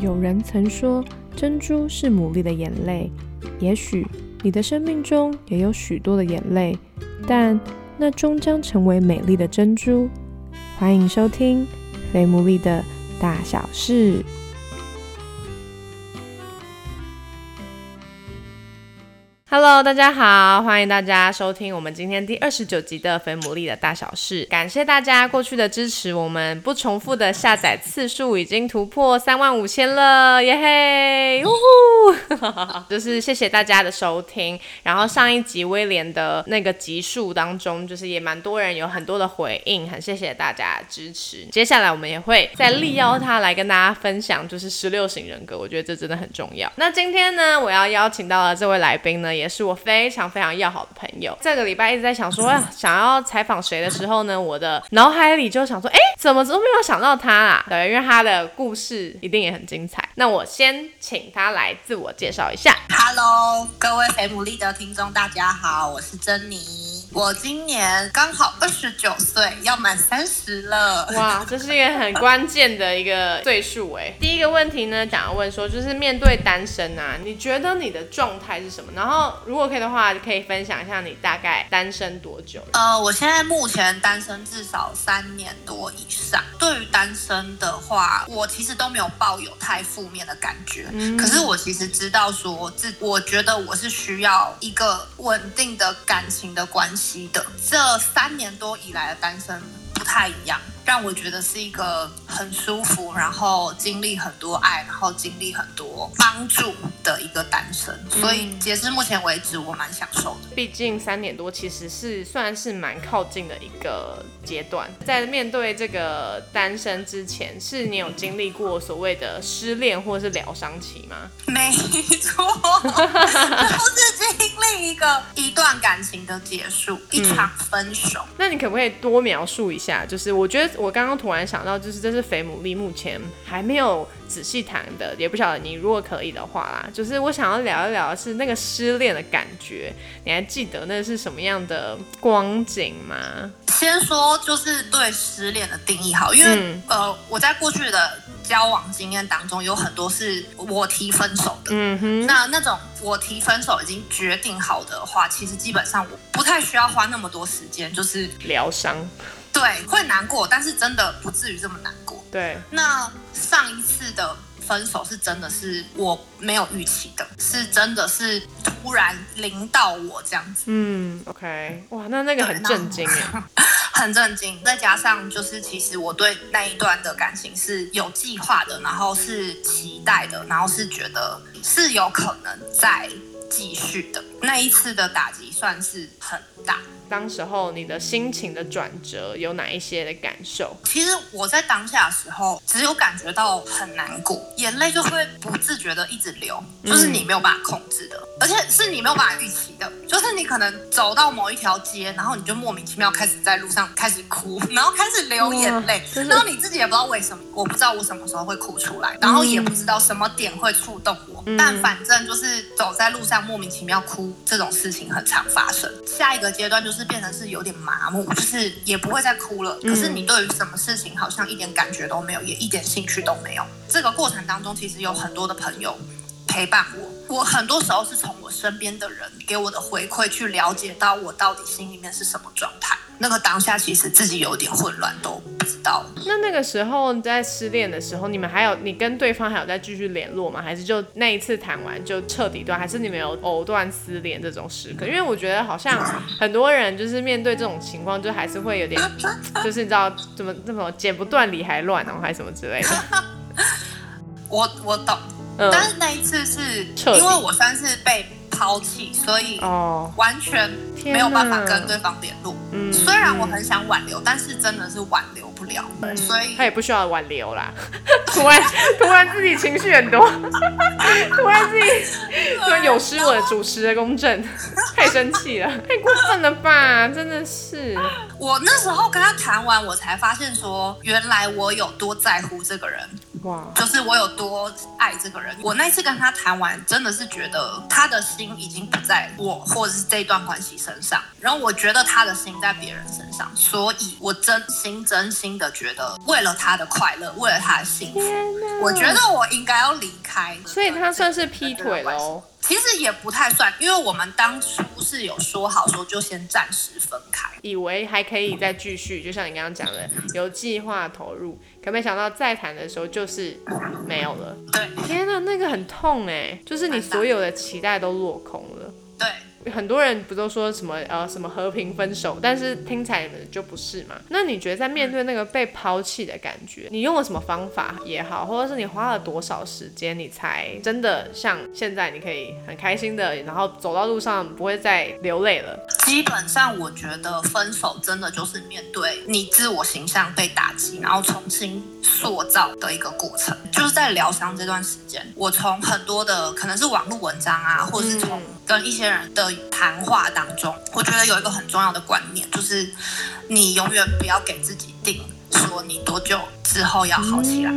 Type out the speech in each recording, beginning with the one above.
有人曾说，珍珠是牡蛎的眼泪。也许你的生命中也有许多的眼泪，但那终将成为美丽的珍珠。欢迎收听《非牡蛎的大小事》。Hello，大家好，欢迎大家收听我们今天第二十九集的《肥牡蛎的大小事》。感谢大家过去的支持，我们不重复的下载次数已经突破三万五千了，耶嘿！呜呼，就是谢谢大家的收听。然后上一集威廉的那个集数当中，就是也蛮多人有很多的回应，很谢谢大家支持。接下来我们也会再力邀他来跟大家分享，就是十六型人格，我觉得这真的很重要。那今天呢，我要邀请到的这位来宾呢，也也是我非常非常要好的朋友。这个礼拜一直在想说，想要采访谁的时候呢，我的脑海里就想说，哎，怎么都没有想到他啊？对，因为他的故事一定也很精彩。那我先请他来自我介绍一下。Hello，各位肥牡蛎的听众，大家好，我是珍妮。我今年刚好二十九岁，要满三十了。哇，这是一个很关键的一个岁数哎。第一个问题呢，想要问说，就是面对单身啊，你觉得你的状态是什么？然后如果可以的话，可以分享一下你大概单身多久？呃，我现在目前单身至少三年多以上。对于单身的话，我其实都没有抱有太负面的感觉。嗯。可是我其实知道说，自我觉得我是需要一个稳定的感情的关系。的这三年多以来的单身不太一样。让我觉得是一个很舒服，然后经历很多爱，然后经历很多帮助的一个单身，所以截至目前为止，我蛮享受的。毕竟三点多其实是算是蛮靠近的一个阶段，在面对这个单身之前，是你有经历过所谓的失恋或是疗伤期吗？没错，都是经历一个一段感情的结束，一场分手。那你可不可以多描述一下？就是我觉得。我刚刚突然想到，就是这是肥牡蛎目前还没有仔细谈的，也不晓得你如果可以的话啦，就是我想要聊一聊是那个失恋的感觉，你还记得那是什么样的光景吗？先说就是对失恋的定义好，因为呃我在过去的交往经验当中有很多是我提分手的，嗯哼，那那种我提分手已经决定好的话，其实基本上我不太需要花那么多时间，就是疗伤。对，会难过，但是真的不至于这么难过。对，那上一次的分手是真的是我没有预期的，是真的是突然临到我这样子。嗯，OK，哇，那那个很震惊耶，很震惊。再加上就是其实我对那一段的感情是有计划的，然后是期待的，然后是觉得是有可能再继续的。那一次的打击算是很大。当时候你的心情的转折有哪一些的感受？其实我在当下的时候，只有感觉到很难过，眼泪就会不自觉的一直流，就是你没有办法控制的，而且是你没有办法预期的，就是你可能走到某一条街，然后你就莫名其妙开始在路上开始哭，然后开始流眼泪，然后你自己也不知道为什么，我不知道我什么时候会哭出来，然后也不知道什么点会触动我，但反正就是走在路上莫名其妙哭这种事情很常发生。下一个阶段就是。是变成是有点麻木，就是也不会再哭了。可是你对于什么事情好像一点感觉都没有，也一点兴趣都没有。这个过程当中，其实有很多的朋友陪伴我。我很多时候是从我身边的人给我的回馈去了解到我到底心里面是什么状态。那个当下其实自己有点混乱，都不知道。那那个时候在失恋的时候，你们还有你跟对方还有在继续联络吗？还是就那一次谈完就彻底断？还是你们有藕断丝连这种时刻？因为我觉得好像很多人就是面对这种情况，就还是会有点，就是你知道怎么怎么剪不断理还乱，然后还什么之类的。我我懂，但是那一次是因为我算是被。抛弃，所以完全没有办法跟对方联络。嗯，虽然我很想挽留，但是真的是挽留不了。所以他也不需要挽留啦。突然突然自己情绪很多，突然自己突然有失我的主持的公正，太生气了，太过分了吧？真的是。我那时候跟他谈完，我才发现说，原来我有多在乎这个人。哇，就是我有多爱这个人。我那次跟他谈完，真的是觉得他的心已经不在我或者是这段关系身上，然后我觉得他的心在别人身，所以我真心真心的觉得，为了他的快乐，为了他的幸福，我觉得我应该要离开。所以他算是劈腿喽。其实也不太算，因为我们当初是有说好说就先暂时分开，以为还可以再继续，就像你刚刚讲的有计划投入，可没想到再谈的时候就是没有了。对，天哪，那个很痛哎，就是你所有的期待都落空了。对。很多人不都说什么呃什么和平分手，但是听起来就不是嘛？那你觉得在面对那个被抛弃的感觉，你用了什么方法也好，或者是你花了多少时间，你才真的像现在你可以很开心的，然后走到路上不会再流泪了？基本上我觉得分手真的就是面对你自我形象被打击，然后重新塑造的一个过程。就是在疗伤这段时间，我从很多的可能是网络文章啊，或者是从跟一些人的。谈话当中，我觉得有一个很重要的观念，就是你永远不要给自己定说你多久之后要好起来，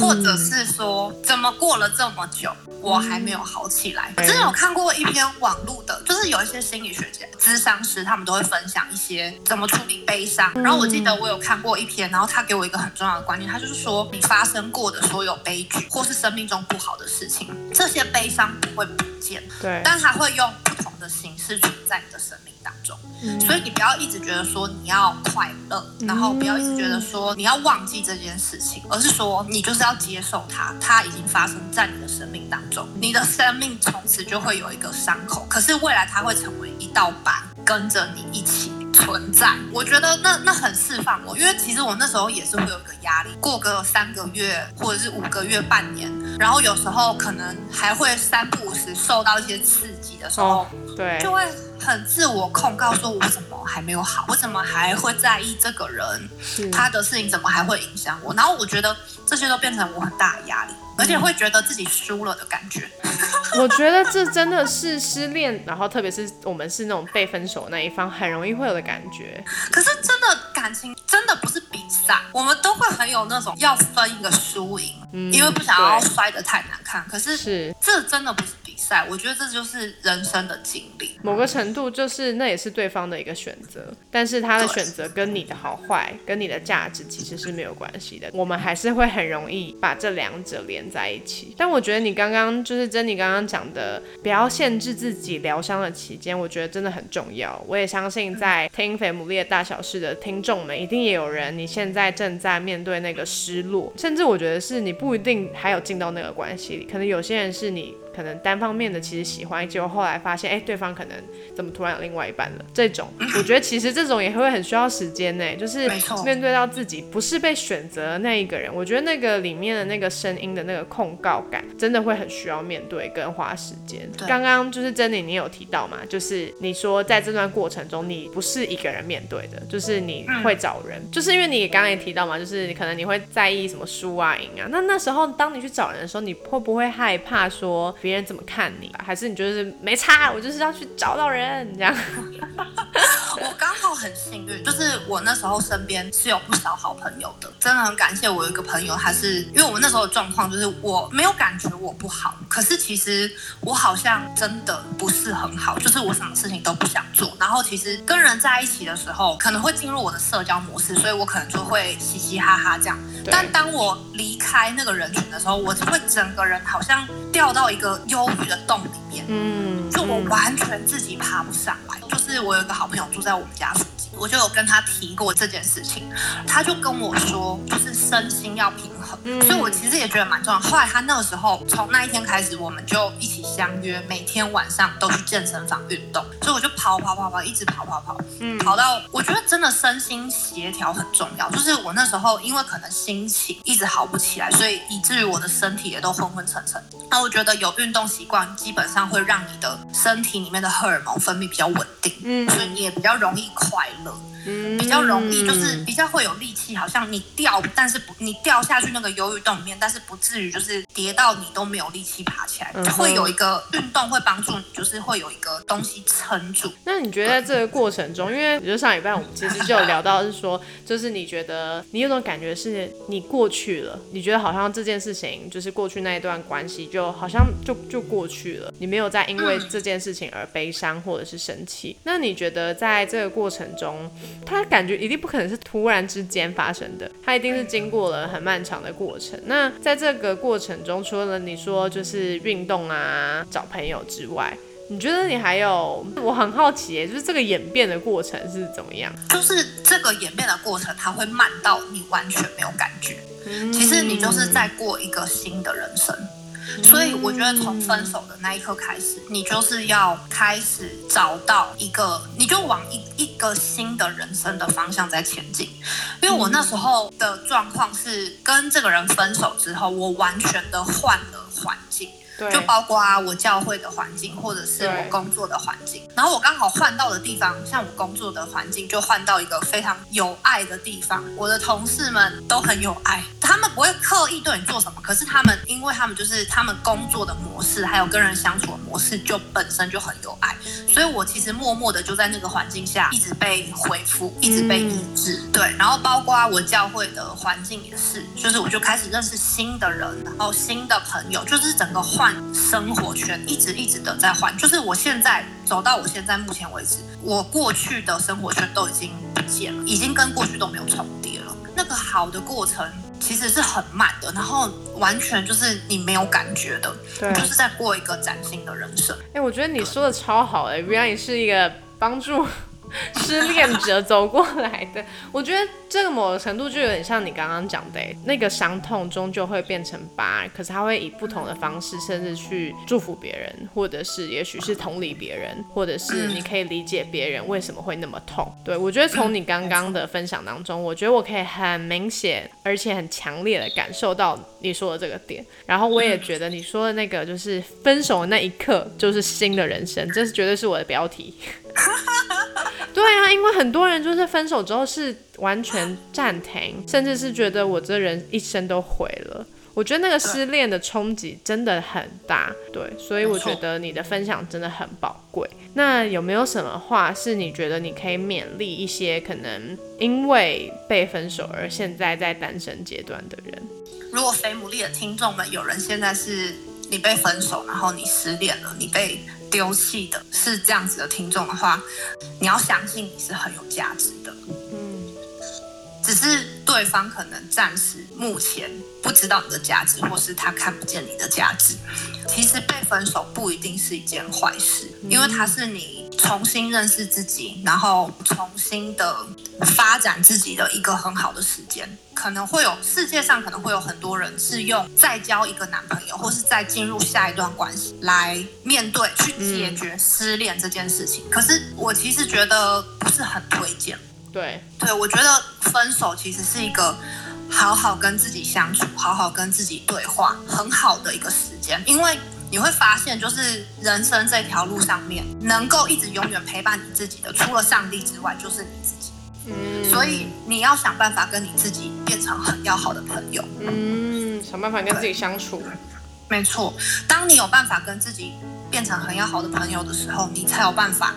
或者是说怎么过了这么久我还没有好起来。我之前有看过一篇网络的，就是有一些心理学家、咨商师，他们都会分享一些怎么处理悲伤。然后我记得我有看过一篇，然后他给我一个很重要的观念，他就是说你发生过的所有悲剧或是生命中不好的事情，这些悲伤不会不见，对，但他会用不同。的形式存在你的生命当中，所以你不要一直觉得说你要快乐，然后不要一直觉得说你要忘记这件事情，而是说你就是要接受它，它已经发生在你的生命当中，你的生命从此就会有一个伤口，可是未来它会成为一道板，跟着你一起存在。我觉得那那很释放我，因为其实我那时候也是会有一个压力，过个三个月或者是五个月、半年，然后有时候可能还会三不五时受到一些刺激的时候。对，就会很自我控告，说我怎么还没有好，我怎么还会在意这个人，他的事情怎么还会影响我？然后我觉得这些都变成我很大的压力，而且会觉得自己输了的感觉。我觉得这真的是失恋，然后特别是我们是那种被分手那一方，很容易会有的感觉。可是真的感情真的不是比赛，我们都会很有那种要分一个输赢，因为不想要摔得太难看。可是是这真的不是。赛，我觉得这就是人生的经历。某个程度，就是那也是对方的一个选择，但是他的选择跟你的好坏、跟你的价值其实是没有关系的。我们还是会很容易把这两者连在一起。但我觉得你刚刚就是珍妮刚刚讲的，不要限制自己疗伤的期间，我觉得真的很重要。我也相信在听《菲姆利的大小事》的听众们，一定也有人你现在正在面对那个失落，甚至我觉得是你不一定还有进到那个关系里，可能有些人是你。可能单方面的其实喜欢，结果后来发现，哎，对方可能怎么突然有另外一半了？这种，我觉得其实这种也会很需要时间呢。就是面对到自己不是被选择的那一个人，我觉得那个里面的那个声音的那个控告感，真的会很需要面对跟花时间。刚刚就是珍妮，你有提到嘛？就是你说在这段过程中，你不是一个人面对的，就是你会找人，就是因为你刚刚也提到嘛，就是你可能你会在意什么输啊赢啊。那那时候当你去找人的时候，你会不会害怕说？别人怎么看你？还是你就是没差？我就是要去找到人这样。我刚好很幸运，就是我那时候身边是有不少好朋友的，真的很感谢我有一个朋友，他是因为我们那时候的状况就是我没有感觉我不好，可是其实我好像真的不是很好，就是我什么事情都不想做。然后其实跟人在一起的时候，可能会进入我的社交模式，所以我可能就会嘻嘻哈哈这样。但当我离开那个人群的时候，我就会整个人好像掉到一个忧郁的洞里面，嗯，就我完全自己爬不上来。就是我有一个好朋友住在我们家附近，我就有跟他提过这件事情，他就跟我说，就是身心要平衡。所以我其实也觉得蛮重要。后来他那个时候，从那一天开始，我们就一起相约，每天晚上都去健身房运动。所以我就跑跑跑跑，一直跑跑跑，嗯，跑到我觉得真的身心协调很重要。就是我那时候因为可能心情一直好不起来，所以以至于我的身体也都昏昏沉沉。那我觉得有运动习惯，基本上会让你的身体里面的荷尔蒙分泌比较稳定，嗯，所以你也比较容易快乐。No. 比较容易，就是比较会有力气，好像你掉，但是不你掉下去那个忧郁洞里面，但是不至于就是跌到你都没有力气爬起来，会有一个运动会帮助你，就是会有一个东西撑住。那你觉得在这个过程中，因为我觉得上礼拜我们其实就有聊到，是说 就是你觉得你有种感觉是你过去了，你觉得好像这件事情就是过去那一段关系就好像就就过去了，你没有再因为这件事情而悲伤或者是生气。那你觉得在这个过程中，他感觉一定不可能是突然之间发生的，他一定是经过了很漫长的过程。那在这个过程中，除了你说就是运动啊、找朋友之外，你觉得你还有？我很好奇，就是这个演变的过程是怎么样？就是这个演变的过程，它会慢到你完全没有感觉。其实你就是在过一个新的人生。所以我觉得从分手的那一刻开始，你就是要开始找到一个，你就往一一个新的人生的方向在前进。因为我那时候的状况是跟这个人分手之后，我完全的换了环境。就包括啊，我教会的环境，或者是我工作的环境。然后我刚好换到的地方，像我工作的环境，就换到一个非常有爱的地方。我的同事们都很有爱，他们不会刻意对你做什么，可是他们，因为他们就是他们工作的模式，还有跟人相处的模式，就本身就很有爱。所以我其实默默的就在那个环境下，一直被回复，一直被医治。对，然后包括我教会的环境也是，就是我就开始认识新的人，然后新的朋友，就是整个换。生活圈一直一直的在换，就是我现在走到我现在目前为止，我过去的生活圈都已经不见了，已经跟过去都没有重叠了。那个好的过程其实是很慢的，然后完全就是你没有感觉的，对，就是在过一个崭新的人生。哎，我觉得你说的超好哎，原来你是一个帮助。失恋者走过来的，我觉得这个某个程度就有点像你刚刚讲的，那个伤痛终究会变成疤，可是他会以不同的方式，甚至去祝福别人，或者是也许是同理别人，或者是你可以理解别人为什么会那么痛。对我觉得从你刚刚的分享当中，我觉得我可以很明显而且很强烈的感受到你说的这个点，然后我也觉得你说的那个就是分手的那一刻就是新的人生，这是绝对是我的标题。对啊，因为很多人就是分手之后是完全暂停，甚至是觉得我这人一生都毁了。我觉得那个失恋的冲击真的很大，对，所以我觉得你的分享真的很宝贵。那有没有什么话是你觉得你可以勉励一些可能因为被分手而现在在单身阶段的人？如果肥牡蛎的听众们有人现在是你被分手，然后你失恋了，你被。丢弃的是这样子的听众的话，你要相信你是很有价值的。嗯，只是对方可能暂时目前不知道你的价值，或是他看不见你的价值。其实被分手不一定是一件坏事，因为它是你重新认识自己，然后重新的发展自己的一个很好的时间。可能会有世界上可能会有很多人是用再交一个男朋友，或是再进入下一段关系来面对去解决失恋这件事情。可是我其实觉得不是很推荐。对对，我觉得分手其实是一个好好跟自己相处、好好跟自己对话很好的一个时间，因为你会发现，就是人生这条路上面能够一直永远陪伴你自己的，除了上帝之外，就是你自己。所以你要想办法跟你自己变成很要好的朋友。嗯，想办法跟自己相处。没错，当你有办法跟自己变成很要好的朋友的时候，你才有办法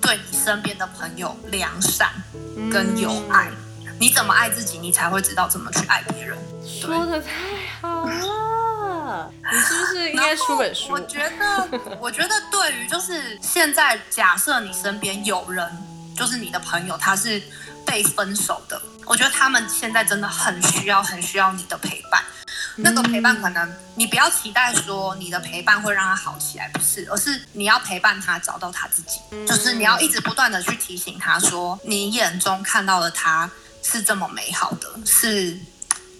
对你身边的朋友良善跟有爱。你怎么爱自己，你才会知道怎么去爱别人。说的太好了，你是不是应该出本书？我觉得，我觉得对于就是现在，假设你身边有人，就是你的朋友，他是。被分手的，我觉得他们现在真的很需要，很需要你的陪伴。那个陪伴可能你不要期待说你的陪伴会让他好起来，不是，而是你要陪伴他找到他自己，就是你要一直不断的去提醒他说，你眼中看到的他是这么美好的，是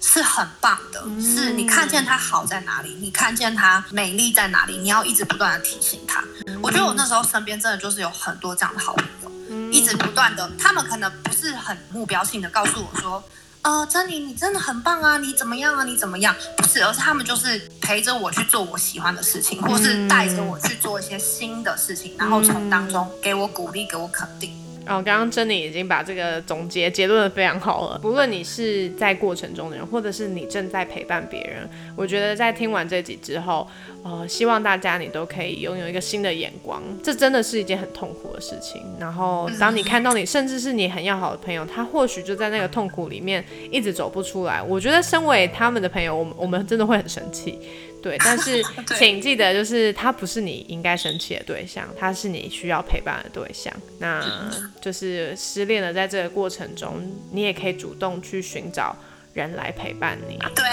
是很棒的，是你看见他好在哪里，你看见他美丽在哪里，你要一直不断的提醒他。我觉得我那时候身边真的就是有很多这样的好朋友。一直不断的，他们可能不是很目标性的告诉我说，呃，珍妮，你真的很棒啊，你怎么样啊，你怎么样？不是，而是他们就是陪着我去做我喜欢的事情，或是带着我去做一些新的事情，然后从当中给我鼓励，给我肯定。哦，刚刚珍妮已经把这个总结结论的非常好了。不论你是在过程中的人，或者是你正在陪伴别人，我觉得在听完这集之后，呃，希望大家你都可以拥有一个新的眼光。这真的是一件很痛苦的事情。然后，当你看到你甚至是你很要好的朋友，他或许就在那个痛苦里面一直走不出来，我觉得身为他们的朋友，我们我们真的会很生气。对，但是 请记得，就是他不是你应该生气的对象，他是你需要陪伴的对象。那就是失恋了，在这个过程中，你也可以主动去寻找人来陪伴你。对，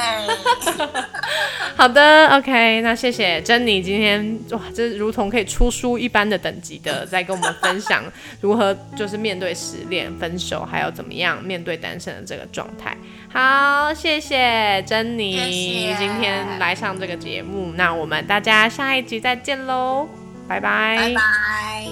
好的，OK，那谢谢珍妮今天哇，这如同可以出书一般的等级的，在跟我们分享如何就是面对失恋、分手，还有怎么样面对单身的这个状态。好，谢谢珍妮今天来上这个节目，那我们大家下一集再见喽，拜拜，拜拜。